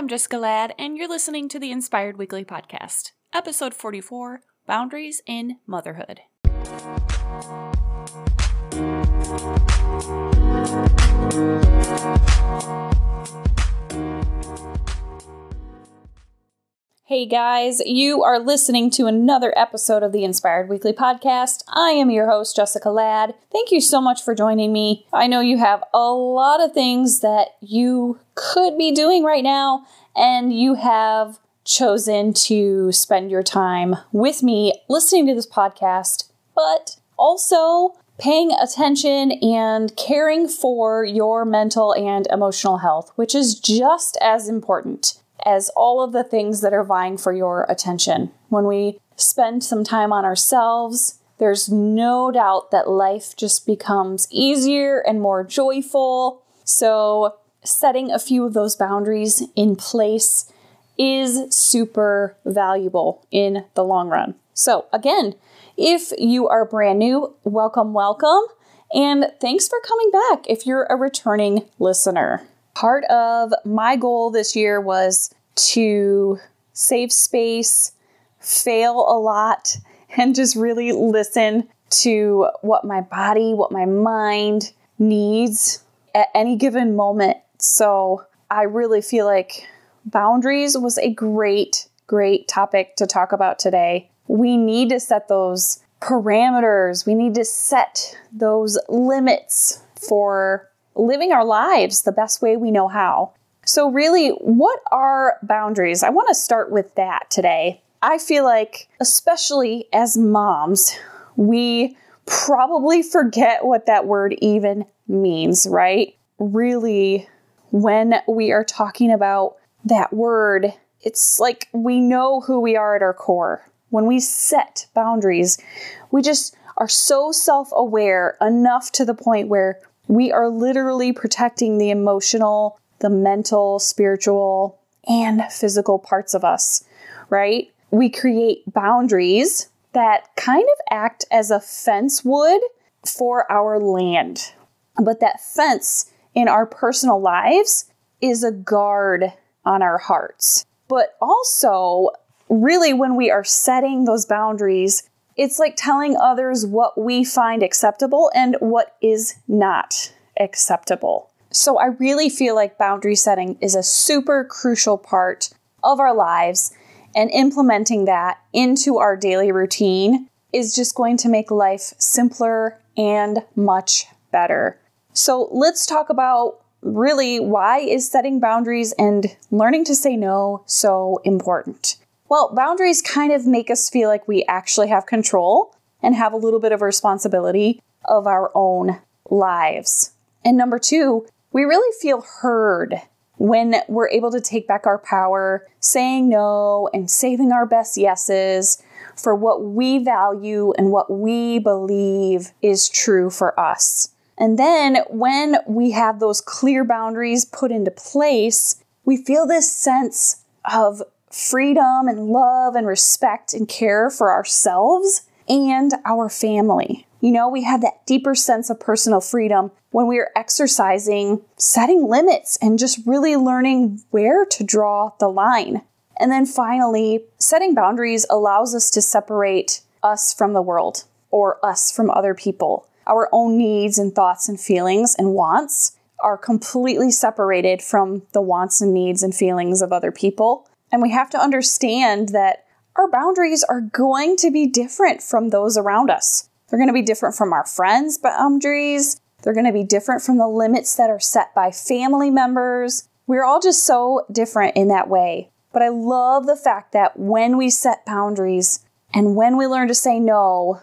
I'm Jessica Ladd, and you're listening to the Inspired Weekly Podcast, episode 44 Boundaries in Motherhood. Hey guys, you are listening to another episode of the Inspired Weekly Podcast. I am your host, Jessica Ladd. Thank you so much for joining me. I know you have a lot of things that you could be doing right now, and you have chosen to spend your time with me listening to this podcast, but also paying attention and caring for your mental and emotional health, which is just as important as all of the things that are vying for your attention. When we spend some time on ourselves, there's no doubt that life just becomes easier and more joyful. So, setting a few of those boundaries in place is super valuable in the long run. So, again, if you are brand new, welcome, welcome. And thanks for coming back if you're a returning listener. Part of my goal this year was to save space, fail a lot, and just really listen to what my body, what my mind needs at any given moment. So I really feel like boundaries was a great, great topic to talk about today. We need to set those parameters, we need to set those limits for living our lives the best way we know how. So, really, what are boundaries? I want to start with that today. I feel like, especially as moms, we probably forget what that word even means, right? Really, when we are talking about that word, it's like we know who we are at our core. When we set boundaries, we just are so self aware enough to the point where we are literally protecting the emotional the mental, spiritual, and physical parts of us, right? We create boundaries that kind of act as a fence would for our land. But that fence in our personal lives is a guard on our hearts. But also, really, when we are setting those boundaries, it's like telling others what we find acceptable and what is not acceptable. So I really feel like boundary setting is a super crucial part of our lives, and implementing that into our daily routine is just going to make life simpler and much better. So let's talk about really why is setting boundaries and learning to say no so important? Well, boundaries kind of make us feel like we actually have control and have a little bit of responsibility of our own lives. And number two, we really feel heard when we're able to take back our power, saying no and saving our best yeses for what we value and what we believe is true for us. And then when we have those clear boundaries put into place, we feel this sense of freedom and love and respect and care for ourselves and our family. You know, we have that deeper sense of personal freedom when we are exercising, setting limits, and just really learning where to draw the line. And then finally, setting boundaries allows us to separate us from the world or us from other people. Our own needs and thoughts and feelings and wants are completely separated from the wants and needs and feelings of other people. And we have to understand that our boundaries are going to be different from those around us. They're going to be different from our friends' boundaries. They're going to be different from the limits that are set by family members. We're all just so different in that way. But I love the fact that when we set boundaries and when we learn to say no,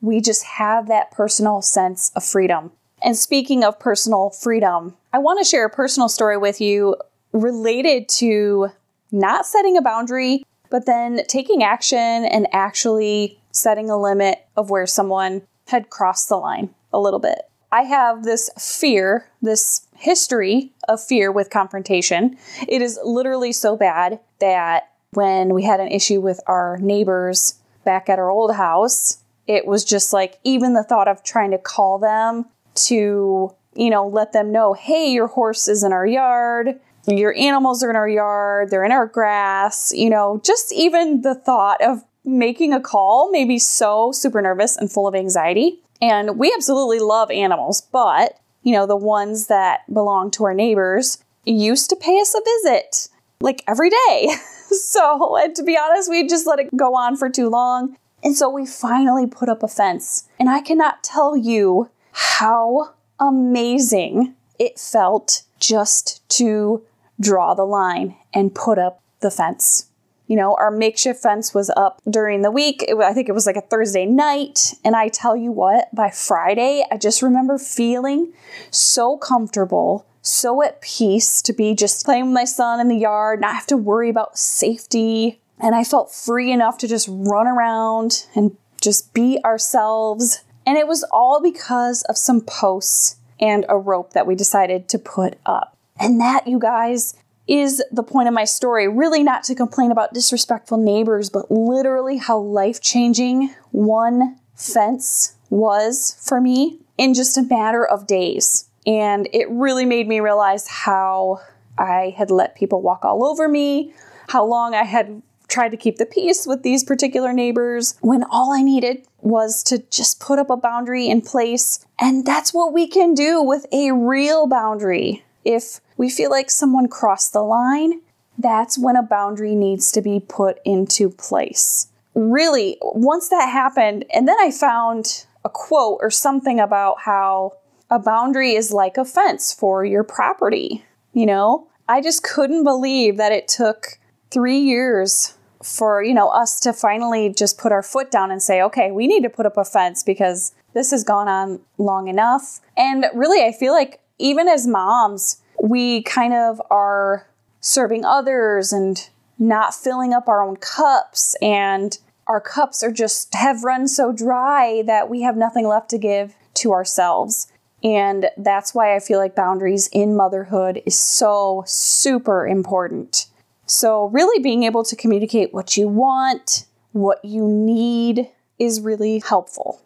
we just have that personal sense of freedom. And speaking of personal freedom, I want to share a personal story with you related to not setting a boundary, but then taking action and actually setting a limit of where someone had crossed the line a little bit. I have this fear, this history of fear with confrontation. It is literally so bad that when we had an issue with our neighbors back at our old house, it was just like even the thought of trying to call them to, you know, let them know, hey, your horse is in our yard. Your animals are in our yard, they're in our grass, you know, just even the thought of making a call made me so super nervous and full of anxiety. And we absolutely love animals, but, you know, the ones that belong to our neighbors used to pay us a visit like every day. so, and to be honest, we just let it go on for too long. And so we finally put up a fence. And I cannot tell you how amazing it felt just to draw the line and put up the fence. You know, our makeshift fence was up during the week. It, I think it was like a Thursday night. And I tell you what, by Friday, I just remember feeling so comfortable, so at peace to be just playing with my son in the yard, not have to worry about safety. And I felt free enough to just run around and just be ourselves. And it was all because of some posts and a rope that we decided to put up. And that, you guys, is the point of my story. Really, not to complain about disrespectful neighbors, but literally how life changing one fence was for me in just a matter of days. And it really made me realize how I had let people walk all over me, how long I had tried to keep the peace with these particular neighbors when all I needed was to just put up a boundary in place. And that's what we can do with a real boundary. If we feel like someone crossed the line, that's when a boundary needs to be put into place. Really, once that happened, and then I found a quote or something about how a boundary is like a fence for your property. You know, I just couldn't believe that it took three years for, you know, us to finally just put our foot down and say, okay, we need to put up a fence because this has gone on long enough. And really, I feel like even as moms, we kind of are serving others and not filling up our own cups and our cups are just have run so dry that we have nothing left to give to ourselves. And that's why I feel like boundaries in motherhood is so super important. So, really being able to communicate what you want, what you need is really helpful.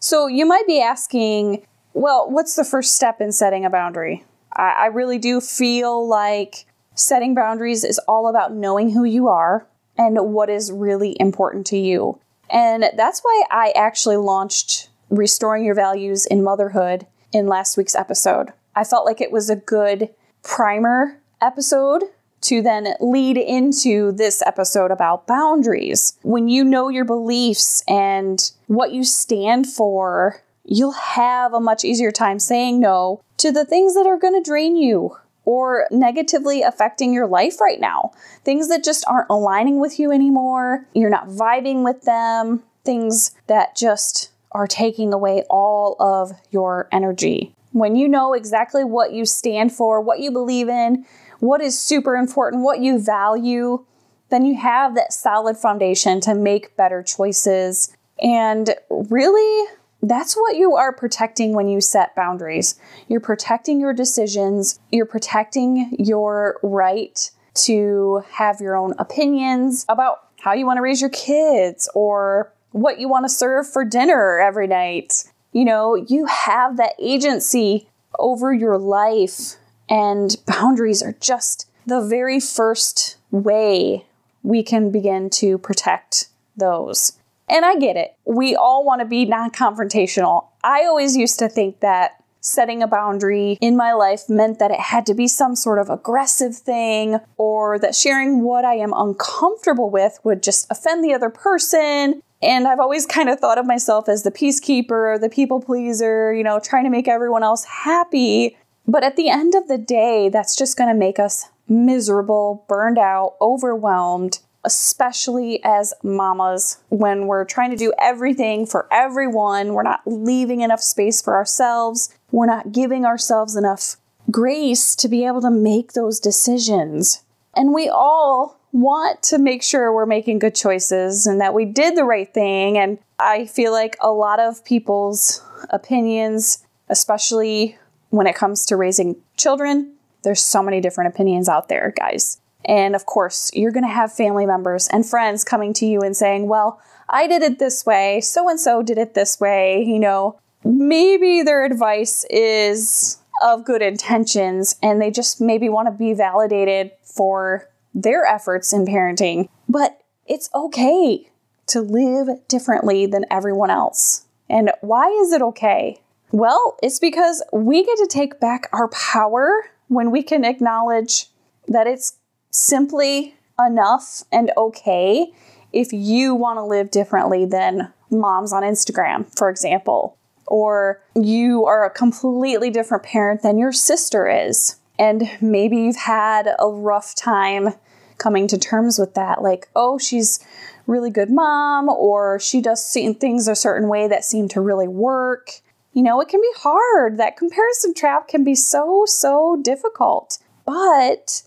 So, you might be asking, well, what's the first step in setting a boundary? I, I really do feel like setting boundaries is all about knowing who you are and what is really important to you. And that's why I actually launched Restoring Your Values in Motherhood in last week's episode. I felt like it was a good primer episode to then lead into this episode about boundaries. When you know your beliefs and what you stand for, you'll have a much easier time saying no to the things that are going to drain you or negatively affecting your life right now. Things that just aren't aligning with you anymore. You're not vibing with them. Things that just are taking away all of your energy. When you know exactly what you stand for, what you believe in, what is super important, what you value, then you have that solid foundation to make better choices and really that's what you are protecting when you set boundaries. You're protecting your decisions, you're protecting your right to have your own opinions about how you want to raise your kids or what you want to serve for dinner every night. You know, you have that agency over your life, and boundaries are just the very first way we can begin to protect those. And I get it. We all want to be non confrontational. I always used to think that setting a boundary in my life meant that it had to be some sort of aggressive thing or that sharing what I am uncomfortable with would just offend the other person. And I've always kind of thought of myself as the peacekeeper, the people pleaser, you know, trying to make everyone else happy. But at the end of the day, that's just going to make us miserable, burned out, overwhelmed, especially as mamas, when we're trying to do everything for everyone, we're not leaving enough space for ourselves, we're not giving ourselves enough grace to be able to make those decisions. And we all want to make sure we're making good choices and that we did the right thing. And I feel like a lot of people's opinions, especially when it comes to raising children, there's so many different opinions out there, guys. And of course, you're going to have family members and friends coming to you and saying, Well, I did it this way, so and so did it this way. You know, maybe their advice is of good intentions and they just maybe want to be validated for their efforts in parenting. But it's okay to live differently than everyone else. And why is it okay? Well, it's because we get to take back our power when we can acknowledge that it's simply enough and okay if you want to live differently than moms on Instagram, for example, or you are a completely different parent than your sister is. And maybe you've had a rough time coming to terms with that. Like, oh, she's really good mom, or she does certain things a certain way that seem to really work. You know, it can be hard. That comparison trap can be so, so difficult. But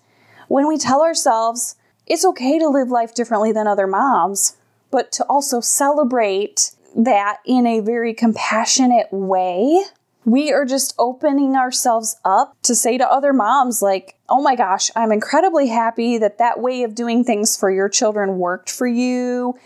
when we tell ourselves it's okay to live life differently than other moms, but to also celebrate that in a very compassionate way, we are just opening ourselves up to say to other moms, like, oh my gosh, I'm incredibly happy that that way of doing things for your children worked for you.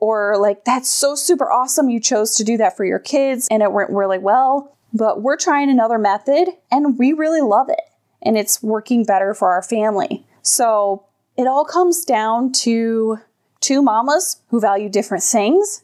Or, like, that's so super awesome you chose to do that for your kids and it went really well. But we're trying another method and we really love it and it's working better for our family. So it all comes down to two mamas who value different things.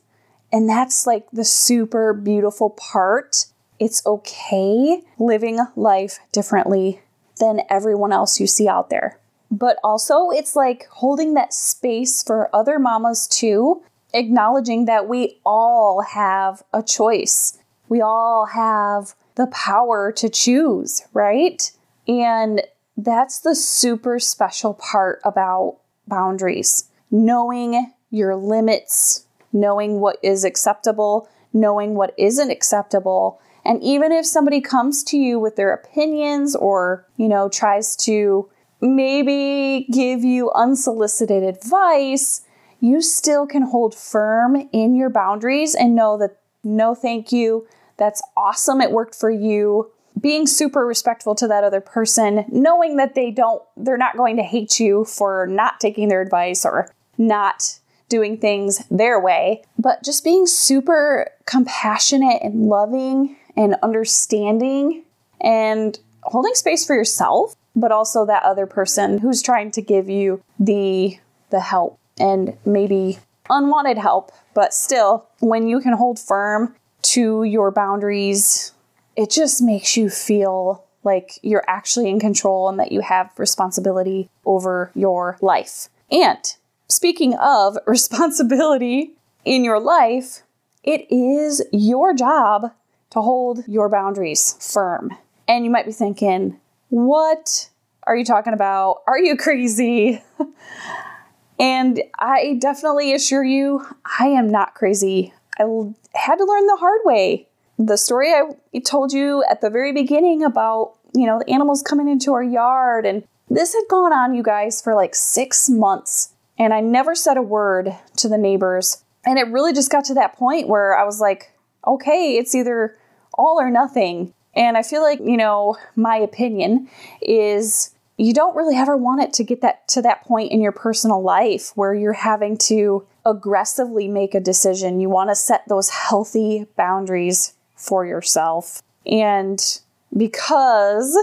And that's like the super beautiful part. It's okay living life differently than everyone else you see out there. But also, it's like holding that space for other mamas too, acknowledging that we all have a choice. We all have the power to choose, right? And that's the super special part about boundaries knowing your limits, knowing what is acceptable, knowing what isn't acceptable. And even if somebody comes to you with their opinions or, you know, tries to maybe give you unsolicited advice, you still can hold firm in your boundaries and know that no, thank you. That's awesome. It worked for you being super respectful to that other person, knowing that they don't, they're not going to hate you for not taking their advice or not doing things their way, but just being super compassionate and loving and understanding and holding space for yourself, but also that other person who's trying to give you the the help and maybe unwanted help, but still when you can hold firm to your boundaries it just makes you feel like you're actually in control and that you have responsibility over your life. And speaking of responsibility in your life, it is your job to hold your boundaries firm. And you might be thinking, what are you talking about? Are you crazy? and I definitely assure you, I am not crazy. I had to learn the hard way the story I told you at the very beginning about, you know, the animals coming into our yard and this had gone on, you guys, for like six months. And I never said a word to the neighbors. And it really just got to that point where I was like, okay, it's either all or nothing. And I feel like, you know, my opinion is you don't really ever want it to get that to that point in your personal life where you're having to aggressively make a decision. You want to set those healthy boundaries for yourself. And because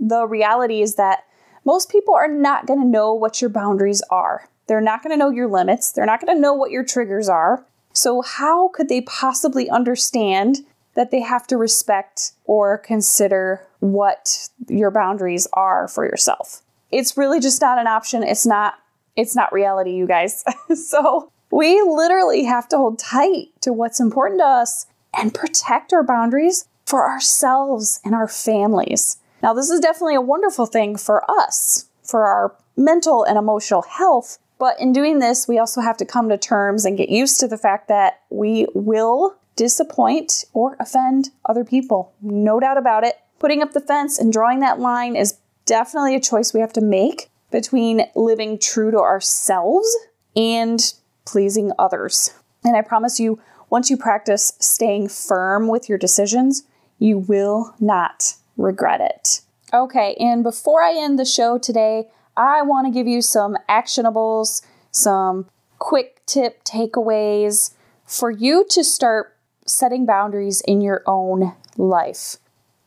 the reality is that most people are not going to know what your boundaries are. They're not going to know your limits. They're not going to know what your triggers are. So, how could they possibly understand that they have to respect or consider what your boundaries are for yourself? It's really just not an option. It's not it's not reality, you guys. so, we literally have to hold tight to what's important to us and protect our boundaries for ourselves and our families. Now, this is definitely a wonderful thing for us, for our mental and emotional health. But in doing this, we also have to come to terms and get used to the fact that we will disappoint or offend other people. No doubt about it. Putting up the fence and drawing that line is definitely a choice we have to make between living true to ourselves and pleasing others. And I promise you, once you practice staying firm with your decisions, you will not regret it. Okay, and before I end the show today, I want to give you some actionables, some quick tip takeaways for you to start setting boundaries in your own life.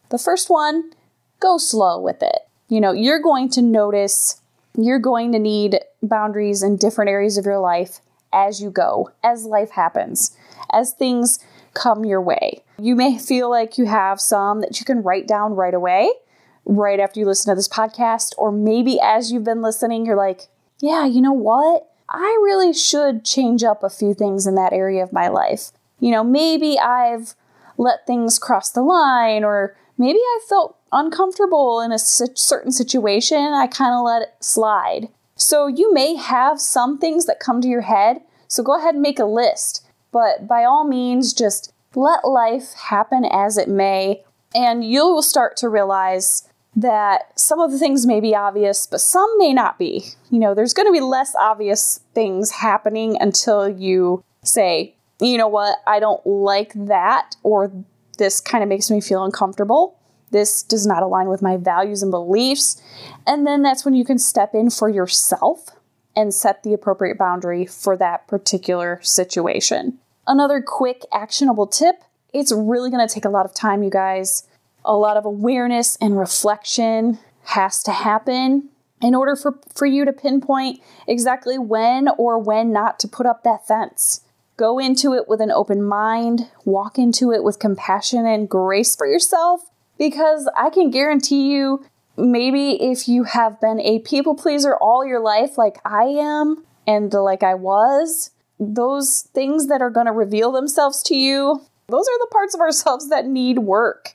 The first one go slow with it. You know, you're going to notice you're going to need boundaries in different areas of your life as you go, as life happens, as things come your way. You may feel like you have some that you can write down right away, right after you listen to this podcast, or maybe as you've been listening, you're like, yeah, you know what? I really should change up a few things in that area of my life. You know, maybe I've let things cross the line, or maybe I felt uncomfortable in a certain situation. I kind of let it slide. So you may have some things that come to your head. So go ahead and make a list. But by all means, just let life happen as it may. And you will start to realize that some of the things may be obvious, but some may not be. You know, there's going to be less obvious things happening until you say, you know what, I don't like that, or this kind of makes me feel uncomfortable. This does not align with my values and beliefs. And then that's when you can step in for yourself and set the appropriate boundary for that particular situation. Another quick actionable tip it's really going to take a lot of time, you guys. A lot of awareness and reflection has to happen in order for, for you to pinpoint exactly when or when not to put up that fence. Go into it with an open mind, walk into it with compassion and grace for yourself, because I can guarantee you, maybe if you have been a people pleaser all your life, like I am, and like I was, those things that are going to reveal themselves to you, those are the parts of ourselves that need work.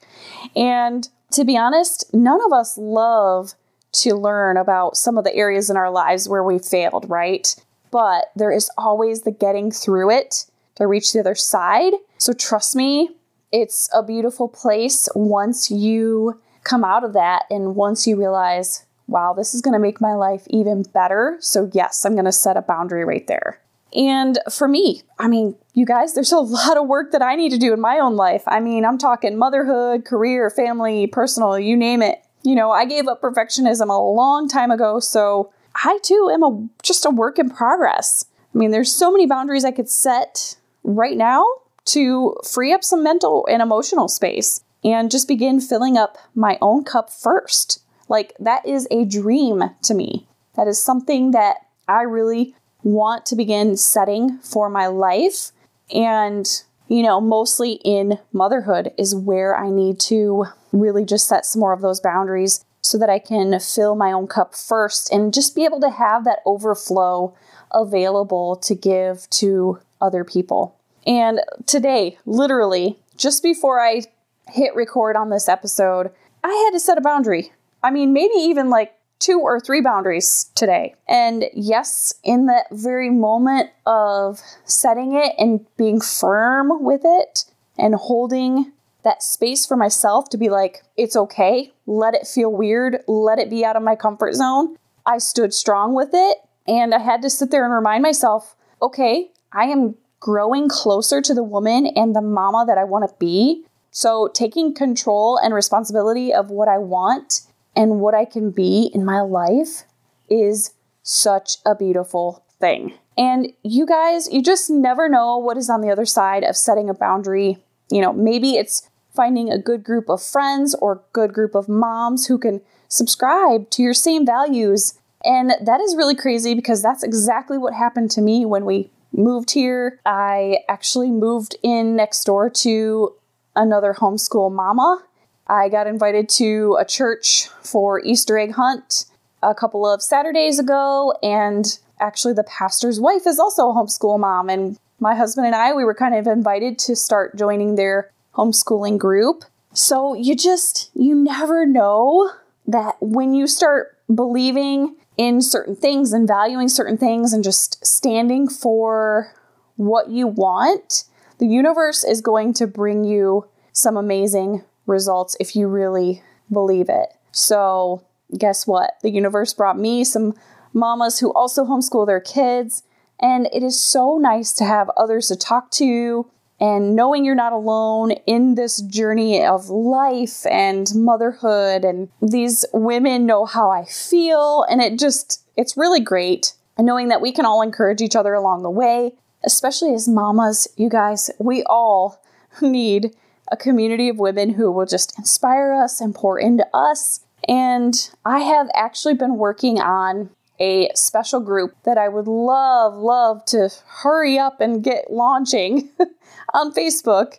And to be honest, none of us love to learn about some of the areas in our lives where we failed, right? But there is always the getting through it to reach the other side. So trust me, it's a beautiful place once you come out of that and once you realize, wow, this is going to make my life even better. So, yes, I'm going to set a boundary right there. And for me, I mean, you guys, there's a lot of work that I need to do in my own life. I mean, I'm talking motherhood, career, family, personal, you name it. You know, I gave up perfectionism a long time ago, so I too am a just a work in progress. I mean, there's so many boundaries I could set right now to free up some mental and emotional space and just begin filling up my own cup first. Like, that is a dream to me. That is something that I really want to begin setting for my life. And, you know, mostly in motherhood is where I need to really just set some more of those boundaries so that I can fill my own cup first and just be able to have that overflow available to give to other people. And today, literally, just before I hit record on this episode, I had to set a boundary. I mean, maybe even like two or three boundaries today. And yes, in that very moment of setting it and being firm with it and holding that space for myself to be like, it's okay, let it feel weird, let it be out of my comfort zone, I stood strong with it. And I had to sit there and remind myself, okay, I am growing closer to the woman and the mama that I want to be. So, taking control and responsibility of what I want and what I can be in my life is such a beautiful thing. And you guys, you just never know what is on the other side of setting a boundary. You know, maybe it's finding a good group of friends or good group of moms who can subscribe to your same values. And that is really crazy because that's exactly what happened to me when we moved here. I actually moved in next door to another homeschool mama. I got invited to a church for Easter egg hunt a couple of Saturdays ago, and actually, the pastor's wife is also a homeschool mom. And my husband and I, we were kind of invited to start joining their homeschooling group. So you just, you never know that when you start believing in certain things and valuing certain things and just standing for what you want, the universe is going to bring you some amazing results if you really believe it. So, guess what? The universe brought me some mamas who also homeschool their kids, and it is so nice to have others to talk to and knowing you're not alone in this journey of life and motherhood and these women know how I feel and it just it's really great and knowing that we can all encourage each other along the way especially as mamas you guys we all need a community of women who will just inspire us and pour into us. And I have actually been working on a special group that I would love, love to hurry up and get launching on Facebook.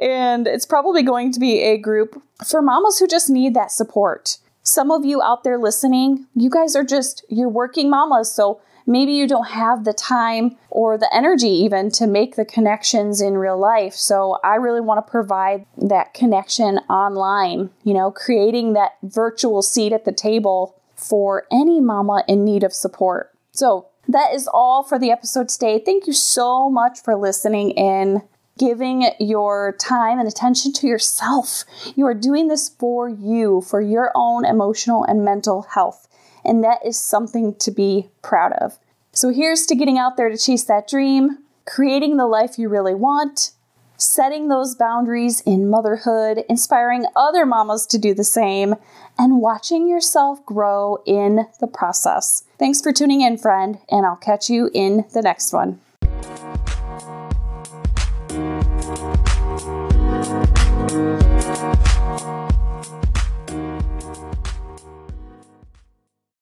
And it's probably going to be a group for mamas who just need that support. Some of you out there listening, you guys are just, you're working mamas. So maybe you don't have the time or the energy even to make the connections in real life. So I really want to provide that connection online, you know, creating that virtual seat at the table for any mama in need of support. So that is all for the episode today. Thank you so much for listening in giving your time and attention to yourself. You are doing this for you, for your own emotional and mental health. And that is something to be proud of. So here's to getting out there to chase that dream, creating the life you really want, setting those boundaries in motherhood, inspiring other mamas to do the same, and watching yourself grow in the process. Thanks for tuning in, friend, and I'll catch you in the next one.